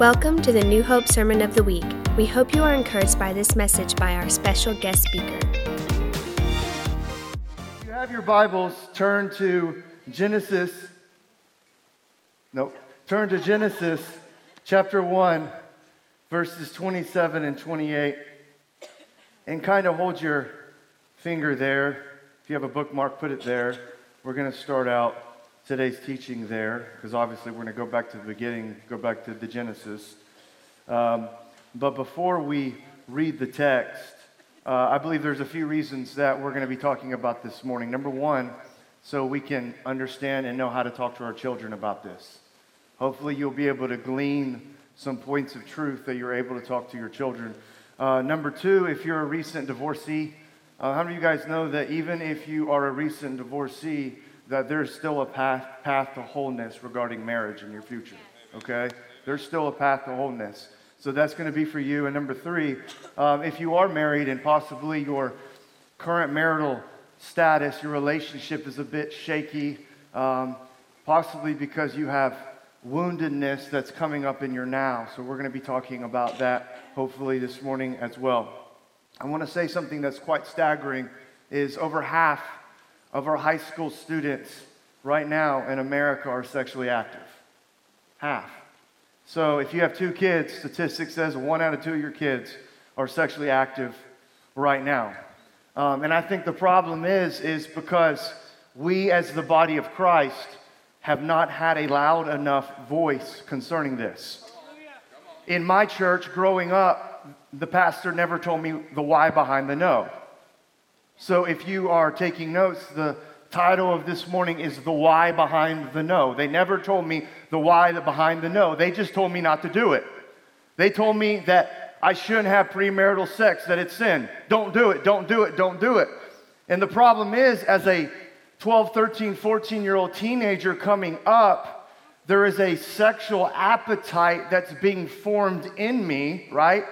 Welcome to the New Hope Sermon of the Week. We hope you are encouraged by this message by our special guest speaker. If you have your Bibles, turn to Genesis. Nope. Turn to Genesis chapter 1, verses 27 and 28. And kind of hold your finger there. If you have a bookmark, put it there. We're going to start out today's teaching there, because obviously we're going to go back to the beginning, go back to the Genesis. Um, but before we read the text, uh, I believe there's a few reasons that we're going to be talking about this morning. Number one, so we can understand and know how to talk to our children about this. Hopefully, you'll be able to glean some points of truth that you're able to talk to your children. Uh, number two, if you're a recent divorcee, uh, how many of you guys know that even if you are a recent divorcee, that there's still a path, path to wholeness regarding marriage in your future. Okay? There's still a path to wholeness. So that's going to be for you. And number three, um, if you are married and possibly your current marital status, your relationship is a bit shaky, um, possibly because you have woundedness that's coming up in your now. So we're going to be talking about that hopefully this morning as well. I want to say something that's quite staggering is over half of our high school students right now in America are sexually active. Half. So if you have two kids, statistics says one out of two of your kids are sexually active right now. Um, and I think the problem is, is because we as the body of Christ have not had a loud enough voice concerning this. In my church, growing up, the pastor never told me the why behind the no. So if you are taking notes, the title of this morning is The Why Behind the No. They never told me the why behind the no. They just told me not to do it. They told me that I shouldn't have premarital sex, that it's sin. Don't do it, don't do it, don't do it. And the problem is, as a 12, 13, 14 year old teenager coming up, there is a sexual appetite that's being formed in me, right?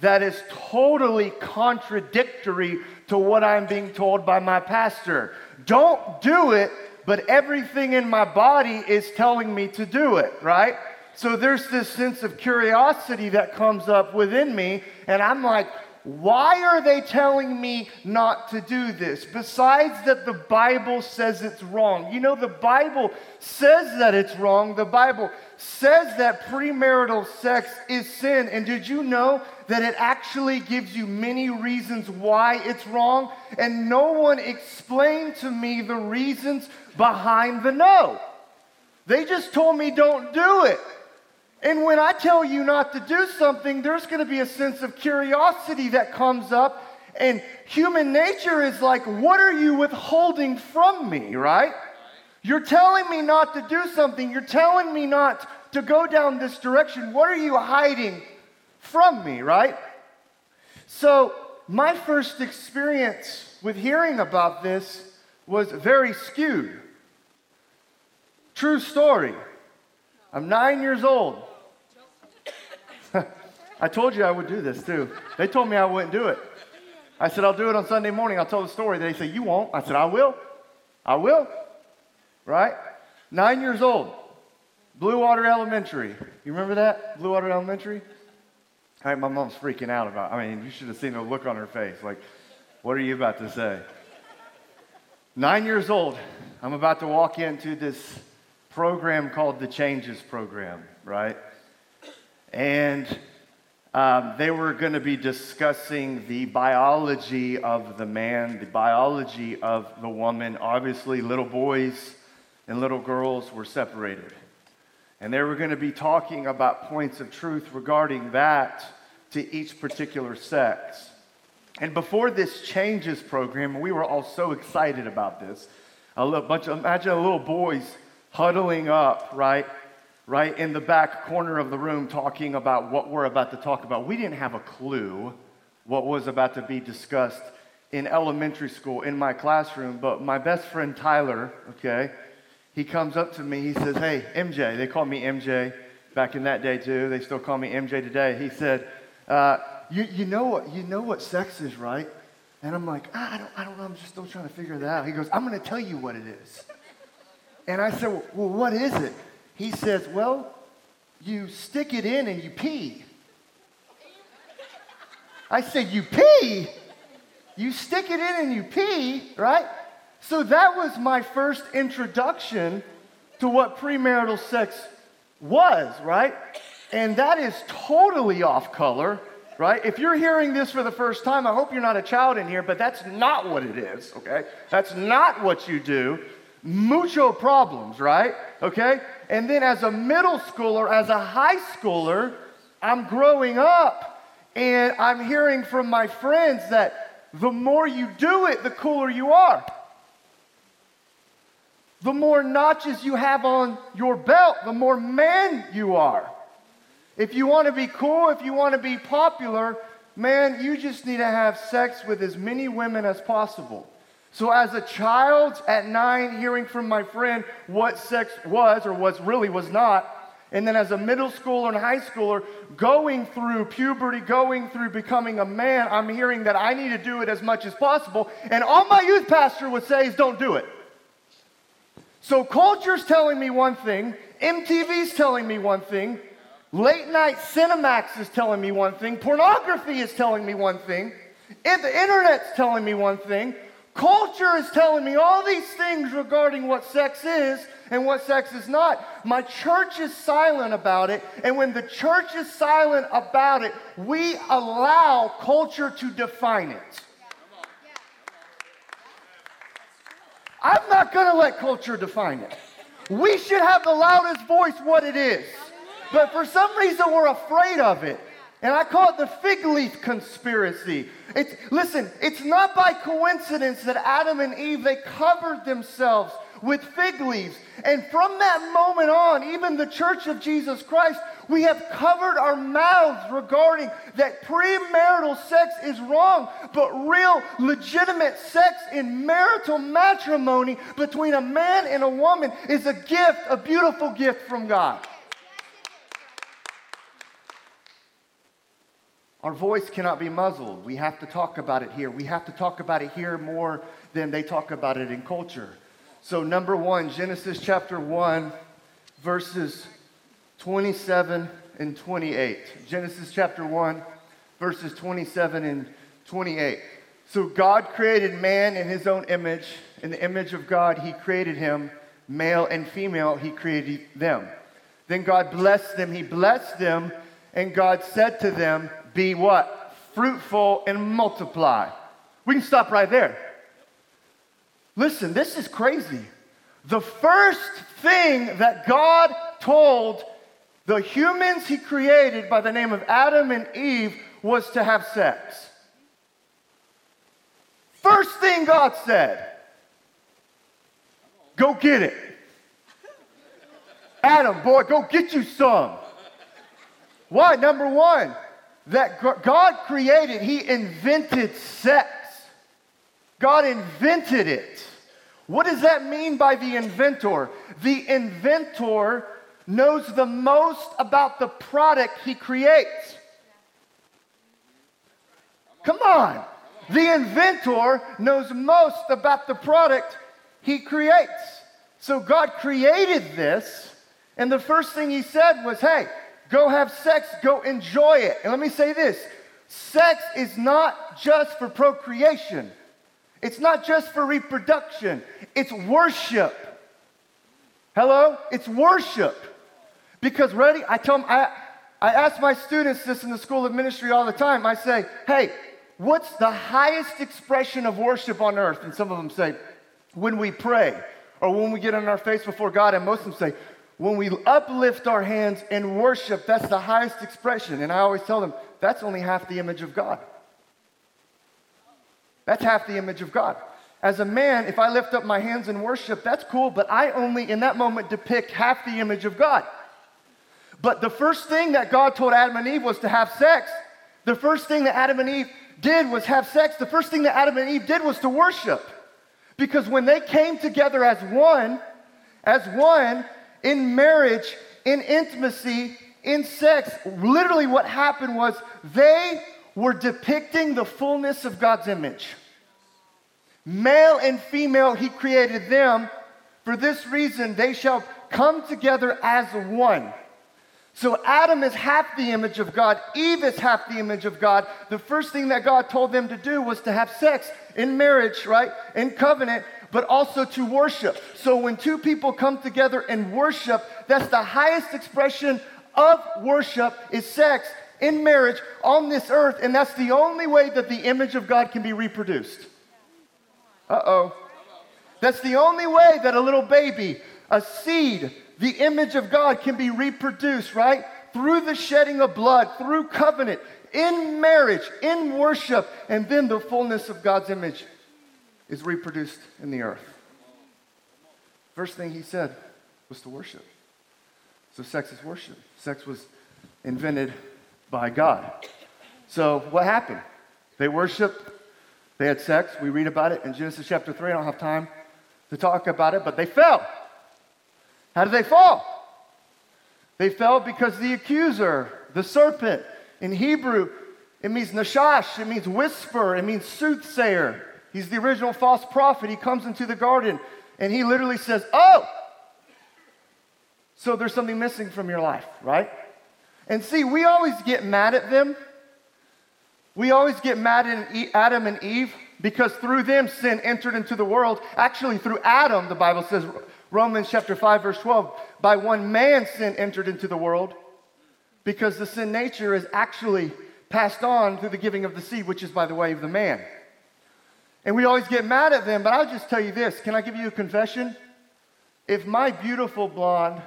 That is totally contradictory to what I'm being told by my pastor. Don't do it, but everything in my body is telling me to do it, right? So there's this sense of curiosity that comes up within me, and I'm like, why are they telling me not to do this? Besides that the Bible says it's wrong. You know, the Bible says that it's wrong. The Bible says that premarital sex is sin. And did you know that it actually gives you many reasons why it's wrong? And no one explained to me the reasons behind the no. They just told me don't do it. And when I tell you not to do something, there's going to be a sense of curiosity that comes up. And human nature is like, what are you withholding from me, right? You're telling me not to do something. You're telling me not to go down this direction. What are you hiding from me, right? So, my first experience with hearing about this was very skewed. True story. I'm nine years old. I told you I would do this too. They told me I wouldn't do it. I said, I'll do it on Sunday morning. I'll tell the story. They say, You won't. I said, I will. I will. Right? Nine years old. Blue Water Elementary. You remember that? Blue Water Elementary? All right, my mom's freaking out about I mean, you should have seen the look on her face. Like, what are you about to say? Nine years old. I'm about to walk into this program called the Changes Program, right? And um, they were going to be discussing the biology of the man, the biology of the woman. Obviously, little boys and little girls were separated. And they were going to be talking about points of truth regarding that to each particular sex. And before this changes program, we were all so excited about this. A little bunch of, imagine a little boys huddling up, right? Right in the back corner of the room talking about what we're about to talk about. We didn't have a clue what was about to be discussed in elementary school in my classroom, but my best friend Tyler, okay, he comes up to me. He says, Hey, MJ, they call me MJ back in that day too. They still call me MJ today. He said, uh, you, you, know what, you know what sex is, right? And I'm like, I, don't, I don't know. I'm just still trying to figure that out. He goes, I'm going to tell you what it is. And I said, Well, what is it? He says, Well, you stick it in and you pee. I said, You pee? You stick it in and you pee, right? So that was my first introduction to what premarital sex was, right? And that is totally off color, right? If you're hearing this for the first time, I hope you're not a child in here, but that's not what it is, okay? That's not what you do. Mucho problems, right? Okay? And then as a middle schooler, as a high schooler, I'm growing up and I'm hearing from my friends that the more you do it, the cooler you are the more notches you have on your belt, the more man you are. If you want to be cool, if you want to be popular, man, you just need to have sex with as many women as possible. So, as a child at nine, hearing from my friend what sex was or what really was not, and then as a middle schooler and high schooler, going through puberty, going through becoming a man, I'm hearing that I need to do it as much as possible. And all my youth pastor would say is don't do it. So culture's telling me one thing, MTV's telling me one thing, late night Cinemax is telling me one thing, pornography is telling me one thing, the internet's telling me one thing. Culture is telling me all these things regarding what sex is and what sex is not. My church is silent about it, and when the church is silent about it, we allow culture to define it. I'm not going to let culture define it. We should have the loudest voice what it is. But for some reason, we're afraid of it. And I call it the fig leaf conspiracy. It's, listen, it's not by coincidence that Adam and Eve, they covered themselves with fig leaves. And from that moment on, even the church of Jesus Christ, we have covered our mouths regarding that premarital sex is wrong, but real, legitimate sex in marital matrimony between a man and a woman is a gift, a beautiful gift from God. Our voice cannot be muzzled. We have to talk about it here. We have to talk about it here more than they talk about it in culture. So, number one, Genesis chapter 1, verses 27 and 28. Genesis chapter 1, verses 27 and 28. So God created man in his own image. In the image of God, he created him. Male and female, he created them. Then God blessed them. He blessed them. And God said to them, Be what? Fruitful and multiply. We can stop right there. Listen, this is crazy. The first thing that God told the humans he created by the name of Adam and Eve was to have sex. First thing God said go get it. Adam, boy, go get you some. Why? Number one, that God created, He invented sex. God invented it. What does that mean by the inventor? The inventor knows the most about the product he creates. Come on. The inventor knows most about the product he creates. So God created this, and the first thing he said was, hey, go have sex, go enjoy it. And let me say this sex is not just for procreation, it's not just for reproduction, it's worship. Hello? It's worship. Because, ready? I tell them, I, I ask my students this in the School of Ministry all the time. I say, hey, what's the highest expression of worship on earth? And some of them say, when we pray or when we get on our face before God. And most of them say, when we uplift our hands in worship, that's the highest expression. And I always tell them, that's only half the image of God. That's half the image of God. As a man, if I lift up my hands in worship, that's cool, but I only in that moment depict half the image of God. But the first thing that God told Adam and Eve was to have sex. The first thing that Adam and Eve did was have sex. The first thing that Adam and Eve did was to worship. Because when they came together as one, as one in marriage, in intimacy, in sex, literally what happened was they were depicting the fullness of God's image. Male and female, He created them. For this reason, they shall come together as one. So Adam is half the image of God, Eve is half the image of God. The first thing that God told them to do was to have sex in marriage, right? In covenant, but also to worship. So when two people come together and worship, that's the highest expression of worship is sex in marriage on this earth, and that's the only way that the image of God can be reproduced. Uh oh. That's the only way that a little baby, a seed, the image of God can be reproduced, right? Through the shedding of blood, through covenant, in marriage, in worship, and then the fullness of God's image is reproduced in the earth. First thing he said was to worship. So, sex is worship. Sex was invented by God. So, what happened? They worshiped, they had sex. We read about it in Genesis chapter 3. I don't have time to talk about it, but they fell. How did they fall? They fell because the accuser, the serpent, in Hebrew, it means nachash, it means whisper, it means soothsayer. He's the original false prophet. He comes into the garden and he literally says, Oh, so there's something missing from your life, right? And see, we always get mad at them. We always get mad at Adam and Eve because through them sin entered into the world. Actually, through Adam, the Bible says, Romans chapter 5, verse 12, by one man sin entered into the world because the sin nature is actually passed on through the giving of the seed, which is by the way of the man. And we always get mad at them, but I'll just tell you this. Can I give you a confession? If my beautiful blonde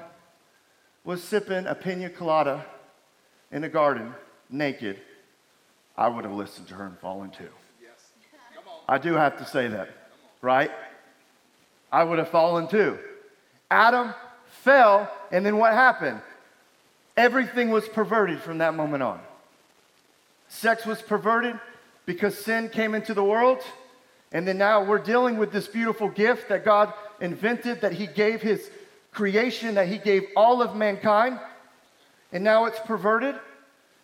was sipping a pina colada in a garden naked, I would have listened to her and fallen too. Yes. I do have to say that, right? I would have fallen too. Adam fell, and then what happened? Everything was perverted from that moment on. Sex was perverted because sin came into the world. And then now we're dealing with this beautiful gift that God invented, that He gave His creation, that He gave all of mankind. And now it's perverted.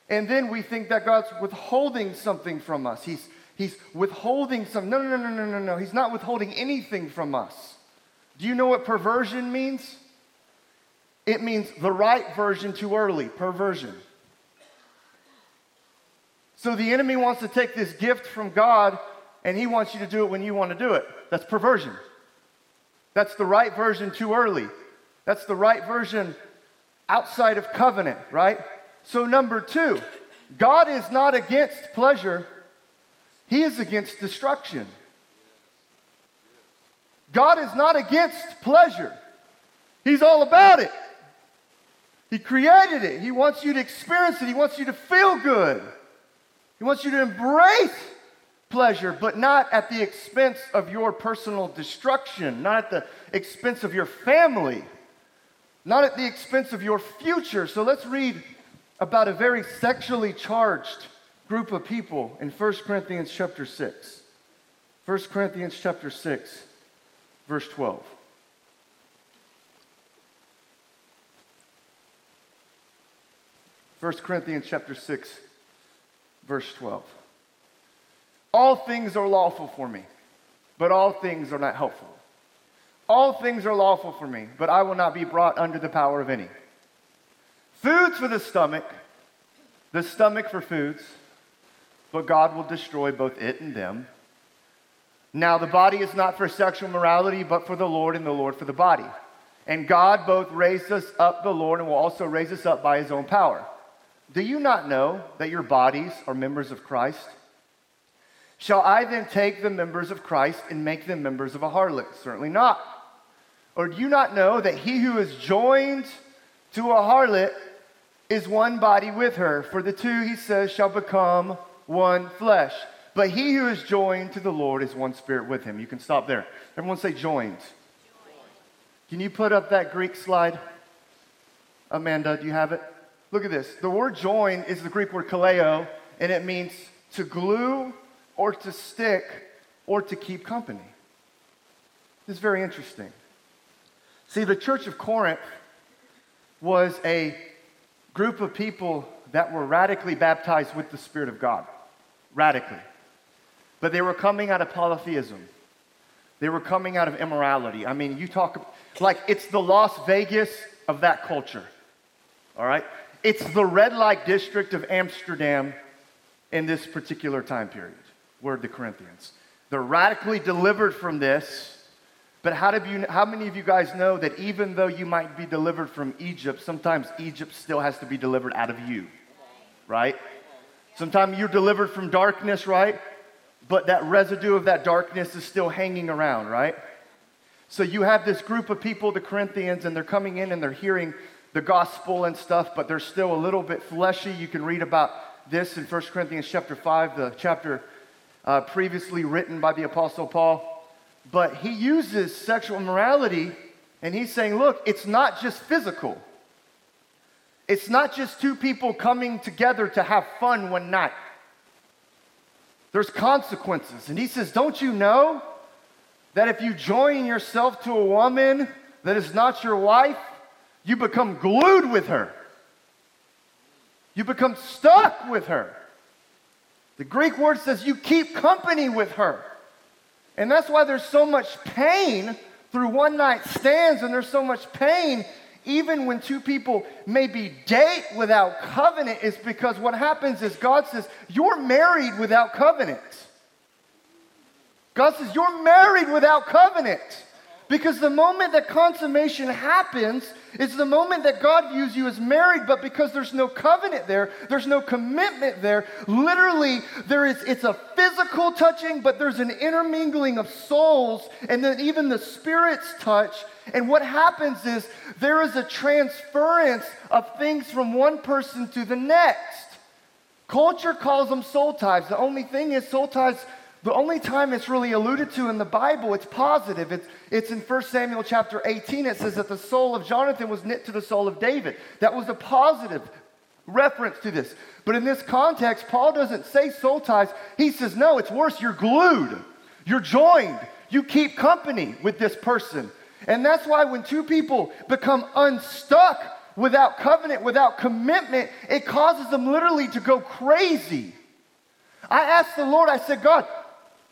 And then we think that God's withholding something from us. He's, he's withholding some. No, no, no, no, no, no. He's not withholding anything from us. Do you know what perversion means? It means the right version too early, perversion. So the enemy wants to take this gift from God and he wants you to do it when you want to do it. That's perversion. That's the right version too early. That's the right version outside of covenant, right? So, number two, God is not against pleasure, He is against destruction. God is not against pleasure, He's all about it. He created it, He wants you to experience it, He wants you to feel good, He wants you to embrace pleasure, but not at the expense of your personal destruction, not at the expense of your family, not at the expense of your future. So let's read about a very sexually charged group of people in 1 Corinthians chapter 6. 1 Corinthians chapter 6, verse 12. First Corinthians chapter 6, verse 12. All things are lawful for me, but all things are not helpful. All things are lawful for me, but I will not be brought under the power of any. Foods for the stomach, the stomach for foods, but God will destroy both it and them. Now, the body is not for sexual morality, but for the Lord, and the Lord for the body. And God both raised us up, the Lord, and will also raise us up by his own power. Do you not know that your bodies are members of Christ? Shall I then take the members of Christ and make them members of a harlot? Certainly not. Or do you not know that he who is joined to a harlot is one body with her? For the two, he says, shall become one flesh. But he who is joined to the Lord is one spirit with him. You can stop there. Everyone say joined. Can you put up that Greek slide? Amanda, do you have it? Look at this. The word join is the Greek word kaleo, and it means to glue or to stick or to keep company. It's very interesting. See, the church of Corinth was a group of people that were radically baptized with the Spirit of God. Radically. But they were coming out of polytheism. They were coming out of immorality. I mean, you talk like it's the Las Vegas of that culture. All right? It's the red light district of Amsterdam in this particular time period. Word the Corinthians. They're radically delivered from this. But how, you, how many of you guys know that even though you might be delivered from Egypt, sometimes Egypt still has to be delivered out of you, right? Sometimes you're delivered from darkness, right? But that residue of that darkness is still hanging around, right? So you have this group of people, the Corinthians, and they're coming in and they're hearing the gospel and stuff, but they're still a little bit fleshy. You can read about this in 1 Corinthians chapter 5, the chapter uh, previously written by the Apostle Paul. But he uses sexual morality and he's saying, look, it's not just physical. It's not just two people coming together to have fun one night. There's consequences. And he says, don't you know that if you join yourself to a woman that is not your wife, you become glued with her? You become stuck with her. The Greek word says you keep company with her. And that's why there's so much pain through one night stands, and there's so much pain even when two people maybe date without covenant, is because what happens is God says, You're married without covenant. God says, You're married without covenant. Because the moment that consummation happens is the moment that God views you as married, but because there's no covenant there, there's no commitment there. Literally, there is it's a physical touching, but there's an intermingling of souls, and then even the spirits touch. And what happens is there is a transference of things from one person to the next. Culture calls them soul ties. The only thing is, soul ties the only time it's really alluded to in the Bible, it's positive. It's, it's in 1 Samuel chapter 18. It says that the soul of Jonathan was knit to the soul of David. That was a positive reference to this. But in this context, Paul doesn't say soul ties. He says, no, it's worse. You're glued, you're joined, you keep company with this person. And that's why when two people become unstuck without covenant, without commitment, it causes them literally to go crazy. I asked the Lord, I said, God,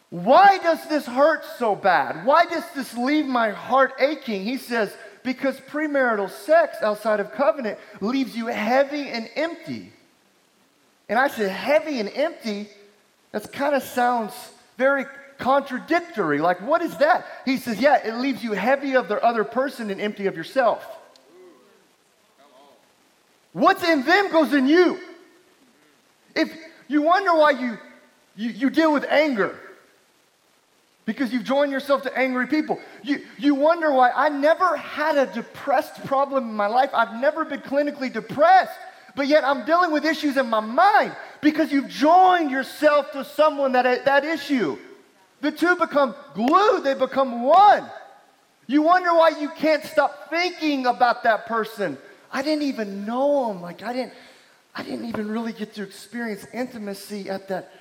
why does this hurt so bad? Why does this leave my heart aching? He says, Because premarital sex outside of covenant leaves you heavy and empty. And I said, Heavy and empty? That kind of sounds very contradictory. Like, what is that? He says, Yeah, it leaves you heavy of the other person and empty of yourself. What's in them goes in you. If you wonder why you, you, you deal with anger, because you've joined yourself to angry people. You, you wonder why I never had a depressed problem in my life. I've never been clinically depressed, but yet I'm dealing with issues in my mind because you've joined yourself to someone that that issue. The two become glued, they become one. You wonder why you can't stop thinking about that person. I didn't even know him. Like I didn't I didn't even really get to experience intimacy at that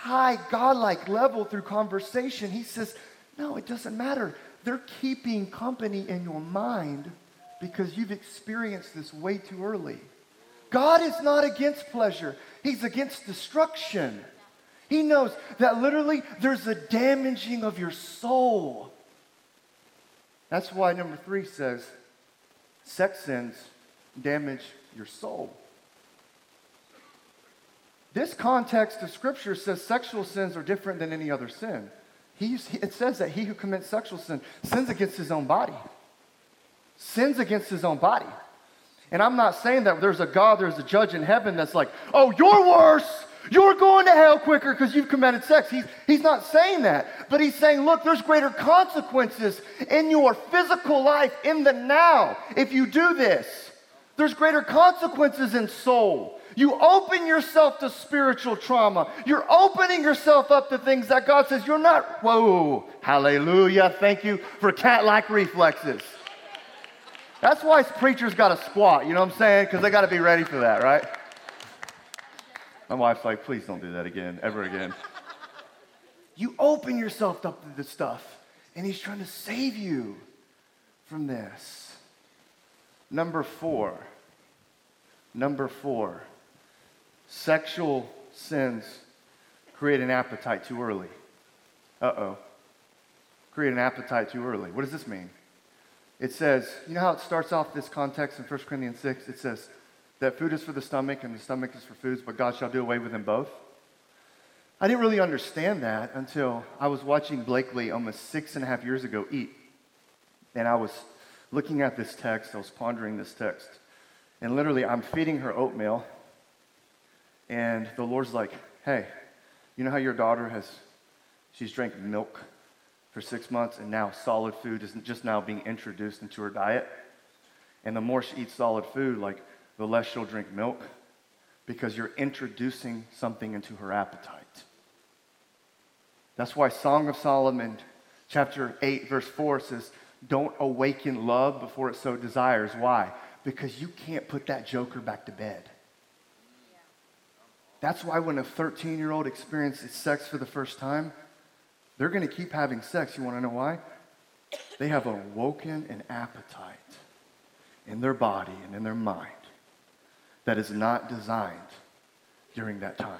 high godlike level through conversation. He says, No, it doesn't matter. They're keeping company in your mind because you've experienced this way too early. God is not against pleasure, He's against destruction. He knows that literally there's a damaging of your soul. That's why number three says sex sins damage your soul. This context of Scripture says sexual sins are different than any other sin. He's, it says that he who commits sexual sin sins against his own body. Sins against his own body. And I'm not saying that there's a God, there's a judge in heaven that's like, oh, you're worse. You're going to hell quicker because you've committed sex. He's, he's not saying that. But he's saying, look, there's greater consequences in your physical life in the now if you do this. There's greater consequences in soul. You open yourself to spiritual trauma. You're opening yourself up to things that God says you're not. Whoa, hallelujah. Thank you for cat like reflexes. That's why preachers got to squat, you know what I'm saying? Because they got to be ready for that, right? My wife's like, please don't do that again, ever again. You open yourself up to this stuff, and He's trying to save you from this. Number four. Number four. Sexual sins create an appetite too early. Uh oh. Create an appetite too early. What does this mean? It says, you know how it starts off this context in 1 Corinthians 6? It says, that food is for the stomach and the stomach is for foods, but God shall do away with them both. I didn't really understand that until I was watching Blakely almost six and a half years ago eat. And I was looking at this text, I was pondering this text. And literally, I'm feeding her oatmeal. And the Lord's like, hey, you know how your daughter has, she's drank milk for six months and now solid food is just now being introduced into her diet? And the more she eats solid food, like the less she'll drink milk because you're introducing something into her appetite. That's why Song of Solomon, chapter 8, verse 4 says, Don't awaken love before it so desires. Why? Because you can't put that joker back to bed. That's why when a 13 year old experiences sex for the first time, they're going to keep having sex. You want to know why? They have awoken an appetite in their body and in their mind that is not designed during that time.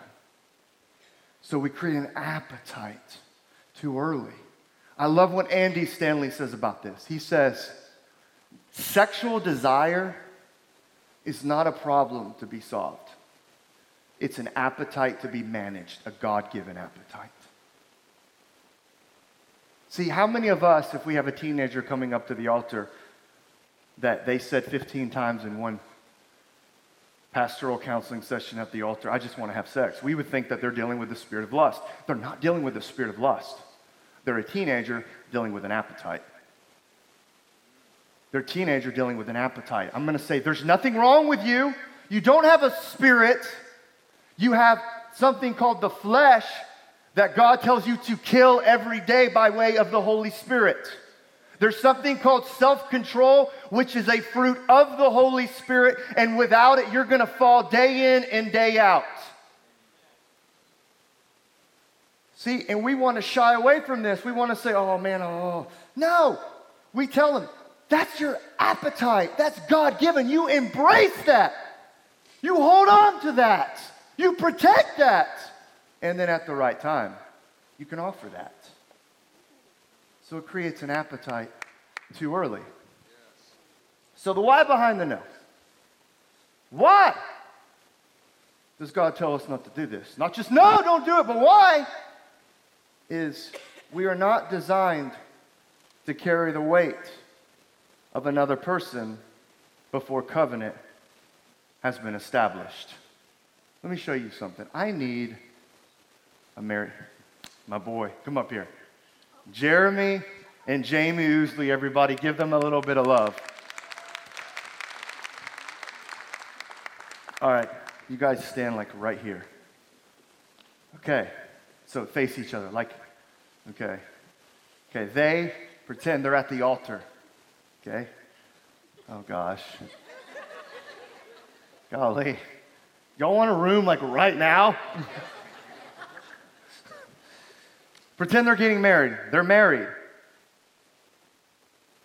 So we create an appetite too early. I love what Andy Stanley says about this. He says, sexual desire is not a problem to be solved. It's an appetite to be managed, a God given appetite. See, how many of us, if we have a teenager coming up to the altar, that they said 15 times in one pastoral counseling session at the altar, I just want to have sex. We would think that they're dealing with the spirit of lust. They're not dealing with the spirit of lust. They're a teenager dealing with an appetite. They're a teenager dealing with an appetite. I'm going to say, there's nothing wrong with you. You don't have a spirit. You have something called the flesh that God tells you to kill every day by way of the Holy Spirit. There's something called self control, which is a fruit of the Holy Spirit, and without it, you're going to fall day in and day out. See, and we want to shy away from this. We want to say, oh man, oh. No, we tell them, that's your appetite. That's God given. You embrace that. You hold on to that. You protect that. And then at the right time, you can offer that. So it creates an appetite too early. So the why behind the no. Why does God tell us not to do this? Not just no, don't do it, but why? Is we are not designed to carry the weight of another person before covenant has been established. Let me show you something. I need a Mary, my boy, come up here. Jeremy and Jamie Oosley, everybody, give them a little bit of love. All right, you guys stand like right here. Okay, so face each other, like, okay. Okay, they pretend they're at the altar. Okay? Oh gosh. Golly. Y'all want a room like right now? Pretend they're getting married. They're married.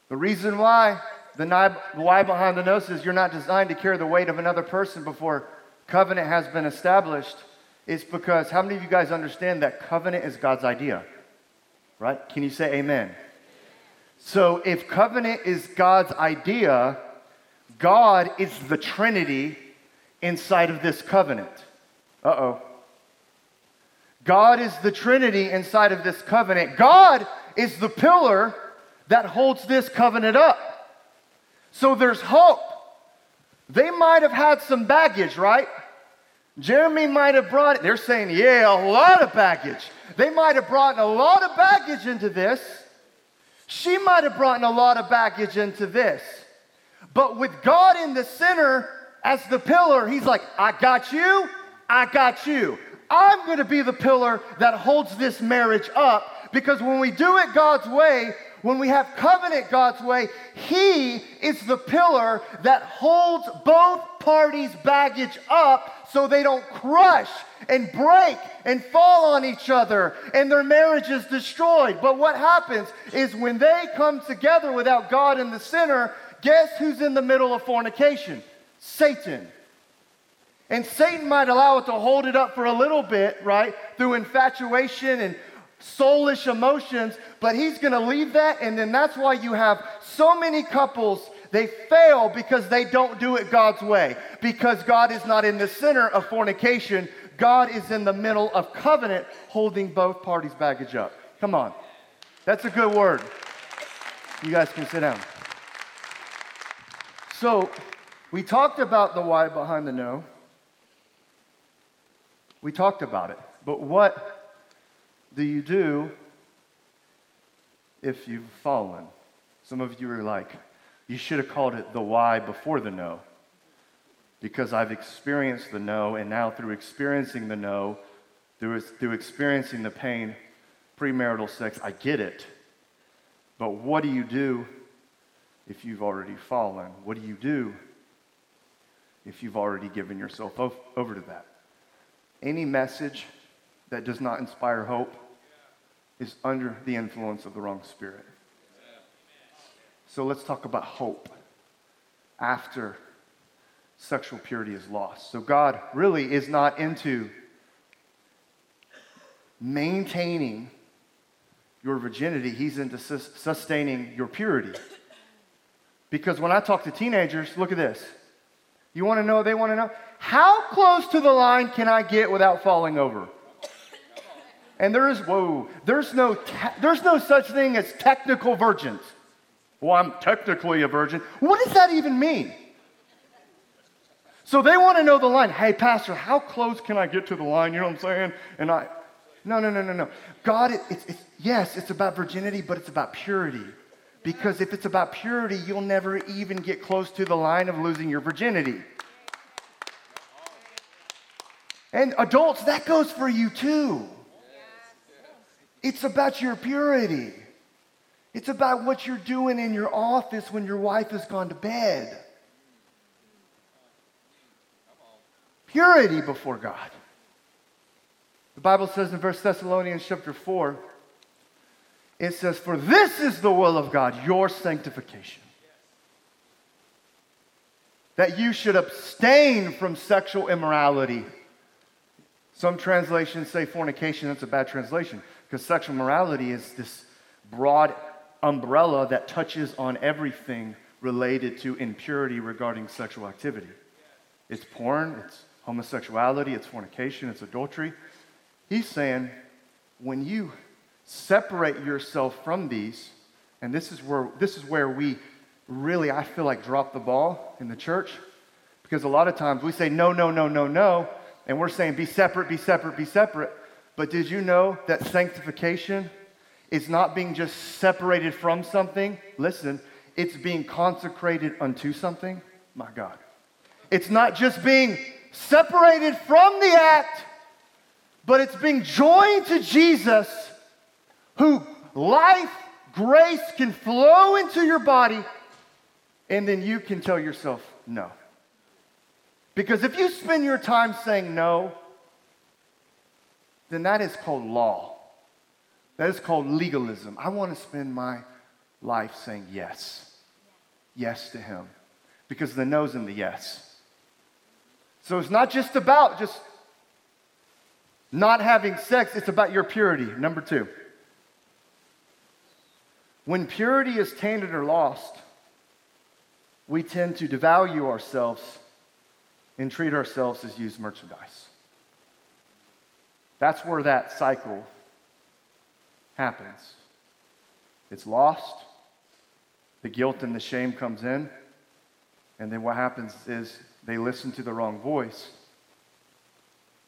The reason why, the why behind the nose is you're not designed to carry the weight of another person before covenant has been established is because how many of you guys understand that covenant is God's idea? Right? Can you say amen? So if covenant is God's idea, God is the Trinity inside of this covenant. Uh oh. God is the Trinity inside of this covenant. God is the pillar that holds this covenant up. So there's hope. They might have had some baggage, right? Jeremy might have brought, it. they're saying, yeah, a lot of baggage. They might have brought a lot of baggage into this. She might have brought a lot of baggage into this. But with God in the center as the pillar, he's like, I got you, I got you. I'm going to be the pillar that holds this marriage up because when we do it God's way, when we have covenant God's way, He is the pillar that holds both parties' baggage up so they don't crush and break and fall on each other and their marriage is destroyed. But what happens is when they come together without God in the center, guess who's in the middle of fornication? Satan. And Satan might allow it to hold it up for a little bit, right? Through infatuation and soulish emotions, but he's going to leave that. And then that's why you have so many couples They fail because they don't do it God's way. Because God is not in the center of fornication, God is in the middle of covenant, holding both parties' baggage up. Come on. That's a good word. You guys can sit down. So, we talked about the why behind the no. We talked about it. But what do you do if you've fallen? Some of you are like, you should have called it the why before the no. Because I've experienced the no, and now through experiencing the no, through, through experiencing the pain, premarital sex, I get it. But what do you do if you've already fallen? What do you do if you've already given yourself over to that? Any message that does not inspire hope is under the influence of the wrong spirit. So let's talk about hope after sexual purity is lost. So God really is not into maintaining your virginity, He's into sustaining your purity. Because when I talk to teenagers, look at this. You want to know, they want to know, how close to the line can I get without falling over? And there is, whoa, there's no, te- there's no such thing as technical virgins. Well, I'm technically a virgin. What does that even mean? So they want to know the line. Hey, Pastor, how close can I get to the line? You know what I'm saying? And I, no, no, no, no, no. God, it, it's, it's, yes, it's about virginity, but it's about purity. Because if it's about purity, you'll never even get close to the line of losing your virginity. And adults, that goes for you too. It's about your purity. It's about what you're doing in your office when your wife has gone to bed. Purity before God. The Bible says in 1 Thessalonians chapter 4, it says, For this is the will of God, your sanctification. That you should abstain from sexual immorality. Some translations say fornication, that's a bad translation, because sexual morality is this broad umbrella that touches on everything related to impurity regarding sexual activity. It's porn, it's homosexuality, it's fornication, it's adultery. He's saying when you separate yourself from these, and this is where this is where we really I feel like drop the ball in the church because a lot of times we say no, no, no, no, no, and we're saying be separate, be separate, be separate. But did you know that sanctification is not being just separated from something? Listen, it's being consecrated unto something. My God. It's not just being separated from the act, but it's being joined to Jesus, who life, grace can flow into your body, and then you can tell yourself no. Because if you spend your time saying no, then that is called law. That is called legalism. I want to spend my life saying yes. Yes to Him. Because the no's in the yes. So it's not just about just not having sex, it's about your purity. Number two. When purity is tainted or lost, we tend to devalue ourselves and treat ourselves as used merchandise. That's where that cycle happens. It's lost, the guilt and the shame comes in, and then what happens is they listen to the wrong voice,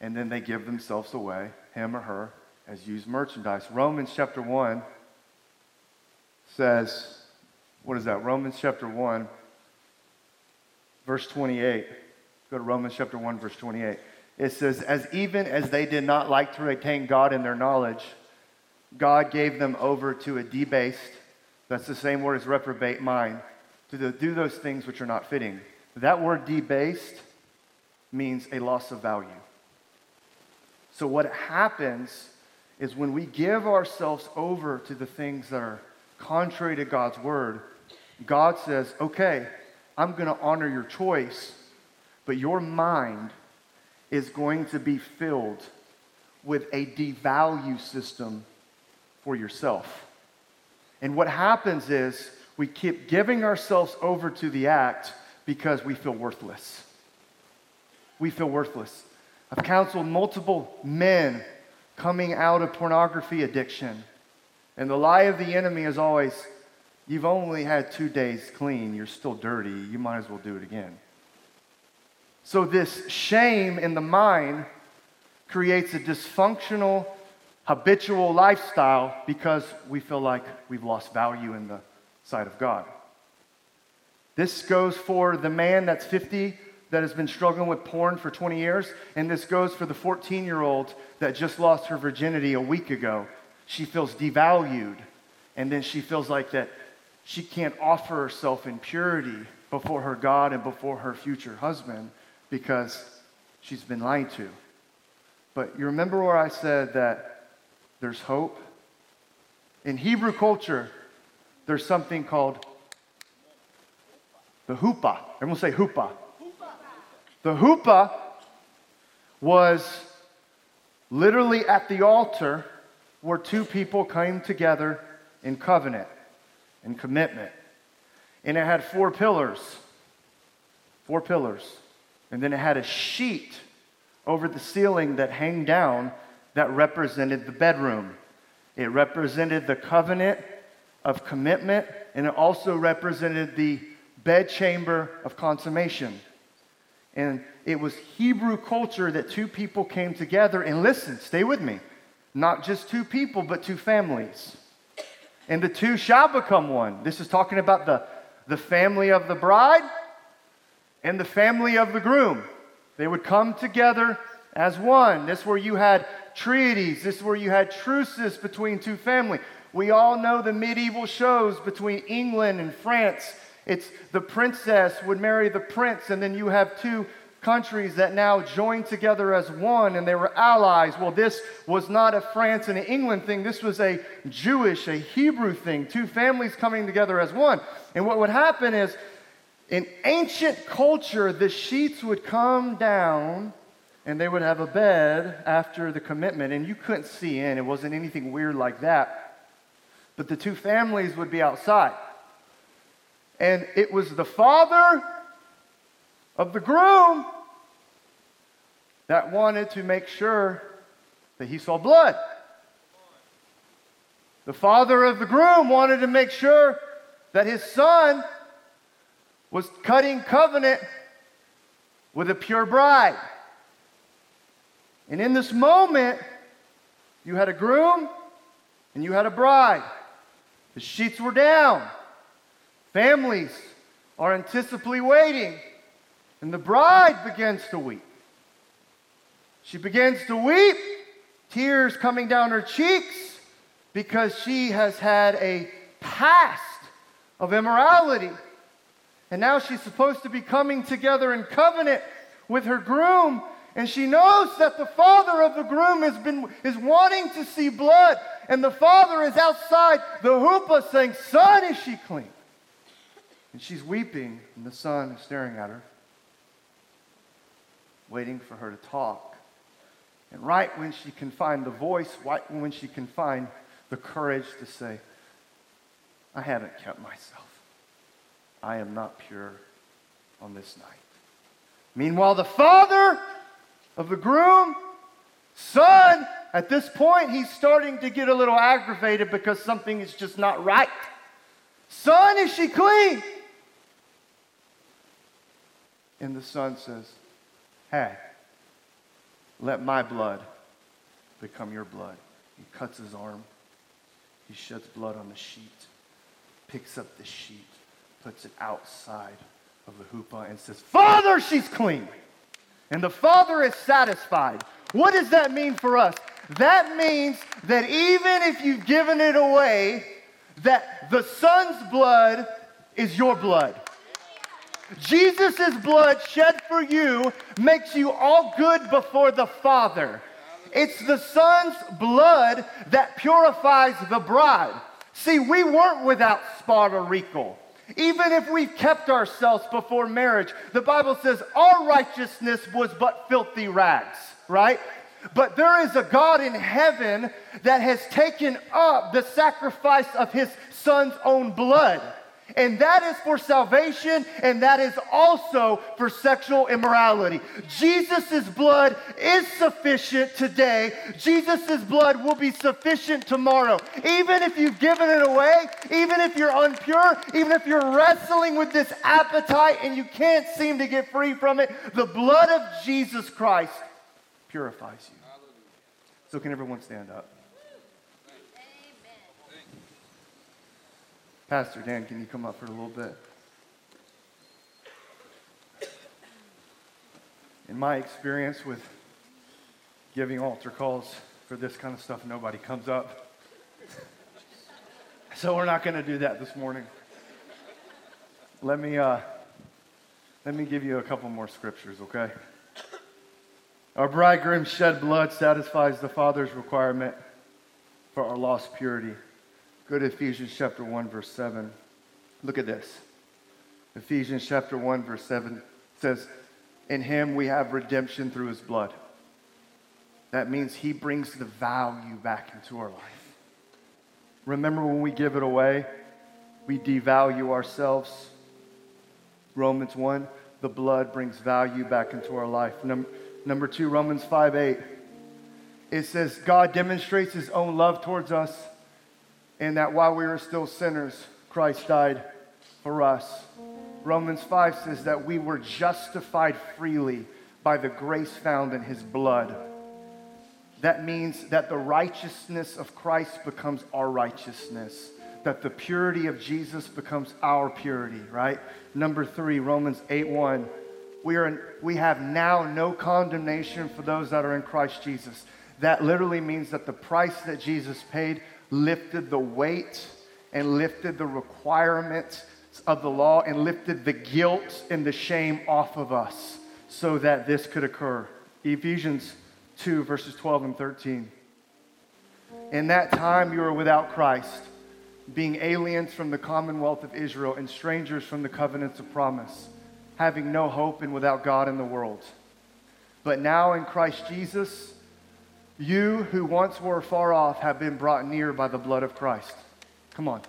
and then they give themselves away, him or her, as used merchandise. Romans chapter 1 says, what is that? Romans chapter 1, verse 28. Go to Romans chapter 1, verse 28. It says, As even as they did not like to retain God in their knowledge, God gave them over to a debased, that's the same word as reprobate mind, to do those things which are not fitting. That word debased means a loss of value. So, what happens is when we give ourselves over to the things that are contrary to God's word, God says, okay, I'm going to honor your choice, but your mind is going to be filled with a devalue system for yourself. And what happens is we keep giving ourselves over to the act because we feel worthless. We feel worthless. I've counseled multiple men coming out of pornography addiction. And the lie of the enemy is always you've only had two days clean, you're still dirty, you might as well do it again. So, this shame in the mind creates a dysfunctional, habitual lifestyle because we feel like we've lost value in the sight of God. This goes for the man that's 50 that has been struggling with porn for 20 years, and this goes for the 14 year old that just lost her virginity a week ago. She feels devalued, and then she feels like that she can't offer herself in purity before her God and before her future husband because she's been lied to. But you remember where I said that there's hope? In Hebrew culture, there's something called the huppah. Everyone say huppah. The huppah was literally at the altar where two people came together in covenant and commitment. And it had four pillars. Four pillars. And then it had a sheet over the ceiling that hung down that represented the bedroom. It represented the covenant of commitment, and it also represented the bedchamber of consummation. And it was Hebrew culture that two people came together and listen, stay with me. Not just two people, but two families. And the two shall become one. This is talking about the, the family of the bride and the family of the groom. They would come together as one. This is where you had treaties. This is where you had truces between two families. We all know the medieval shows between England and France it's the princess would marry the prince, and then you have two countries that now joined together as one and they were allies. Well, this was not a France and an England thing. This was a Jewish, a Hebrew thing. Two families coming together as one. And what would happen is in ancient culture, the sheets would come down and they would have a bed after the commitment, and you couldn't see in. It wasn't anything weird like that. But the two families would be outside. And it was the father of the groom that wanted to make sure that he saw blood. The father of the groom wanted to make sure that his son was cutting covenant with a pure bride. And in this moment, you had a groom and you had a bride. The sheets were down. Families are anticipatively waiting, and the bride begins to weep. She begins to weep, tears coming down her cheeks, because she has had a past of immorality. And now she's supposed to be coming together in covenant with her groom. And she knows that the father of the groom has been, is wanting to see blood. And the father is outside the huppah saying, Son, is she clean? And she's weeping, and the son is staring at her, waiting for her to talk. And right when she can find the voice, right when she can find the courage to say, I haven't kept myself. I am not pure on this night. Meanwhile, the father of the groom, son, at this point, he's starting to get a little aggravated because something is just not right. Son, is she clean? And the son says, Hey, let my blood become your blood. He cuts his arm. He sheds blood on the sheet, picks up the sheet, puts it outside of the huppah, and says, Father, she's clean. And the father is satisfied. What does that mean for us? That means that even if you've given it away, that the son's blood is your blood. Jesus' blood shed for you makes you all good before the Father. It's the Son's blood that purifies the bride. See, we weren't without spot or wrinkle. Even if we kept ourselves before marriage, the Bible says our righteousness was but filthy rags, right? But there is a God in heaven that has taken up the sacrifice of his son's own blood And that is for salvation, and that is also for sexual immorality. Jesus' blood is sufficient today. Jesus' blood will be sufficient tomorrow. Even if you've given it away, even if you're unpure, even if you're wrestling with this appetite and you can't seem to get free from it, the blood of Jesus Christ purifies you. So, can everyone stand up? Pastor Dan, can you come up for a little bit? In my experience with giving altar calls for this kind of stuff, nobody comes up. so we're not going to do that this morning. Let me, uh, let me give you a couple more scriptures, okay? Our bridegroom shed blood satisfies the Father's requirement for our lost purity. Go to Ephesians chapter 1, verse 7. Look at this. Ephesians chapter 1, verse 7 says, In him we have redemption through his blood. That means he brings the value back into our life. Remember when we give it away, we devalue ourselves. Romans 1, the blood brings value back into our life. Number, number two, Romans 5 8. It says, God demonstrates his own love towards us and that while we were still sinners, Christ died for us. Romans 5 says that we were justified freely by the grace found in his blood. That means that the righteousness of Christ becomes our righteousness, that the purity of Jesus becomes our purity, right? Number three, Romans 8 1. We, are in, we have now no condemnation for those that are in Christ Jesus. That literally means that the price that Jesus paid lifted the weight and lifted the requirements of the law and lifted the guilt and the shame off of us so that this could occur. Ephesians 2, verses 12 and 13. In that time you were without Christ, being aliens from the commonwealth of Israel and strangers from the covenants of promise, having no hope and without God in the world. But now in Christ Jesus, you who once were far off have been brought near by the blood of Christ. Come on.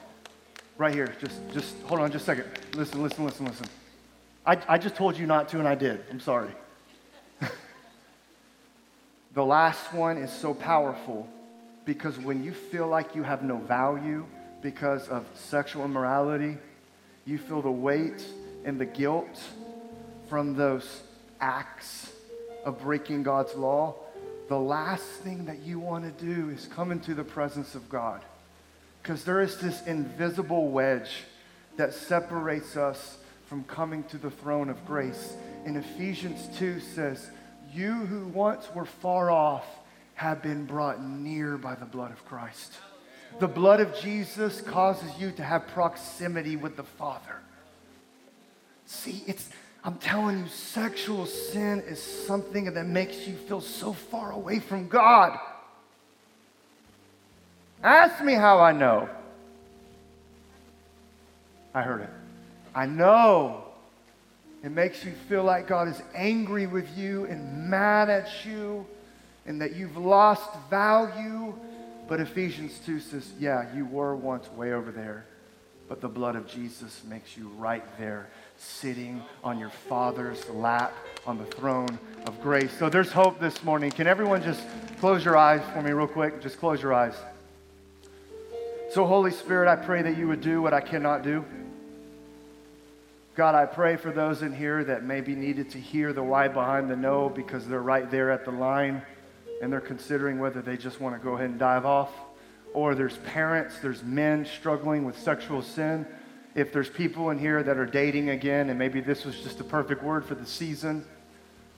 Right here. Just just hold on just a second. Listen, listen, listen, listen. I, I just told you not to and I did. I'm sorry. the last one is so powerful because when you feel like you have no value because of sexual immorality, you feel the weight and the guilt from those acts of breaking God's law the last thing that you want to do is come into the presence of God. Because there is this invisible wedge that separates us from coming to the throne of grace. And Ephesians 2 says, You who once were far off have been brought near by the blood of Christ. The blood of Jesus causes you to have proximity with the Father. See, it's I'm telling you, sexual sin is something that makes you feel so far away from God. Ask me how I know. I heard it. I know. It makes you feel like God is angry with you and mad at you and that you've lost value. But Ephesians 2 says, yeah, you were once way over there, but the blood of Jesus makes you right there sitting on your Father's lap on the throne of grace. So there's hope this morning. Can everyone just close your eyes for me, real quick? Just close your eyes. So, Holy Spirit, I pray that you would do what I cannot do. God, I pray for those in here that maybe needed to hear the why behind the no because they're right there at the line and they're considering whether they just want to go ahead and dive off. Or there's parents, there's men struggling with sexual sin if there's people in here that are dating again, and maybe this was just a perfect word for the season,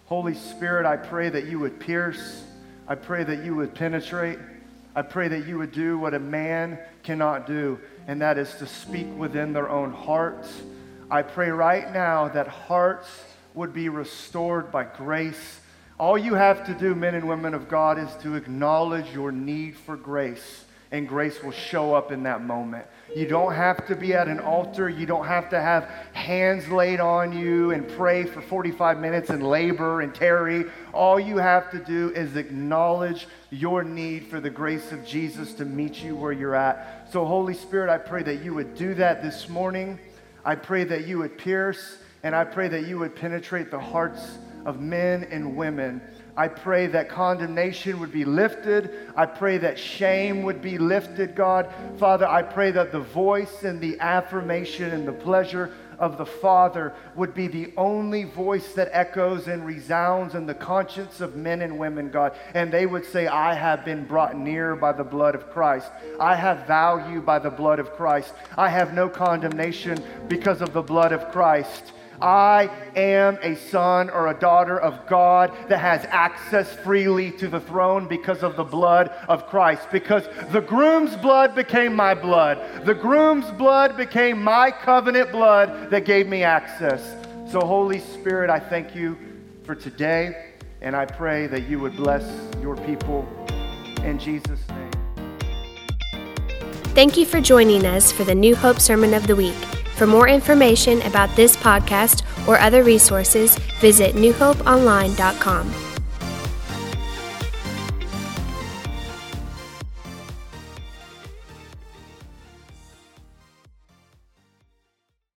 Holy Spirit, I pray that you would pierce. I pray that you would penetrate. I pray that you would do what a man cannot do, and that is to speak within their own hearts. I pray right now that hearts would be restored by grace. All you have to do, men and women of God, is to acknowledge your need for grace, and grace will show up in that moment. You don't have to be at an altar. You don't have to have hands laid on you and pray for 45 minutes and labor and tarry. All you have to do is acknowledge your need for the grace of Jesus to meet you where you're at. So, Holy Spirit, I pray that you would do that this morning. I pray that you would pierce and I pray that you would penetrate the hearts of men and women. I pray that condemnation would be lifted. I pray that shame would be lifted, God. Father, I pray that the voice and the affirmation and the pleasure of the Father would be the only voice that echoes and resounds in the conscience of men and women, God. And they would say, I have been brought near by the blood of Christ. I have value by the blood of Christ. I have no condemnation because of the blood of Christ. I am a son or a daughter of God that has access freely to the throne because of the blood of Christ. Because the groom's blood became my blood. The groom's blood became my covenant blood that gave me access. So, Holy Spirit, I thank you for today, and I pray that you would bless your people in Jesus' name. Thank you for joining us for the New Hope Sermon of the Week. For more information about this podcast or other resources, visit newhopeonline.com.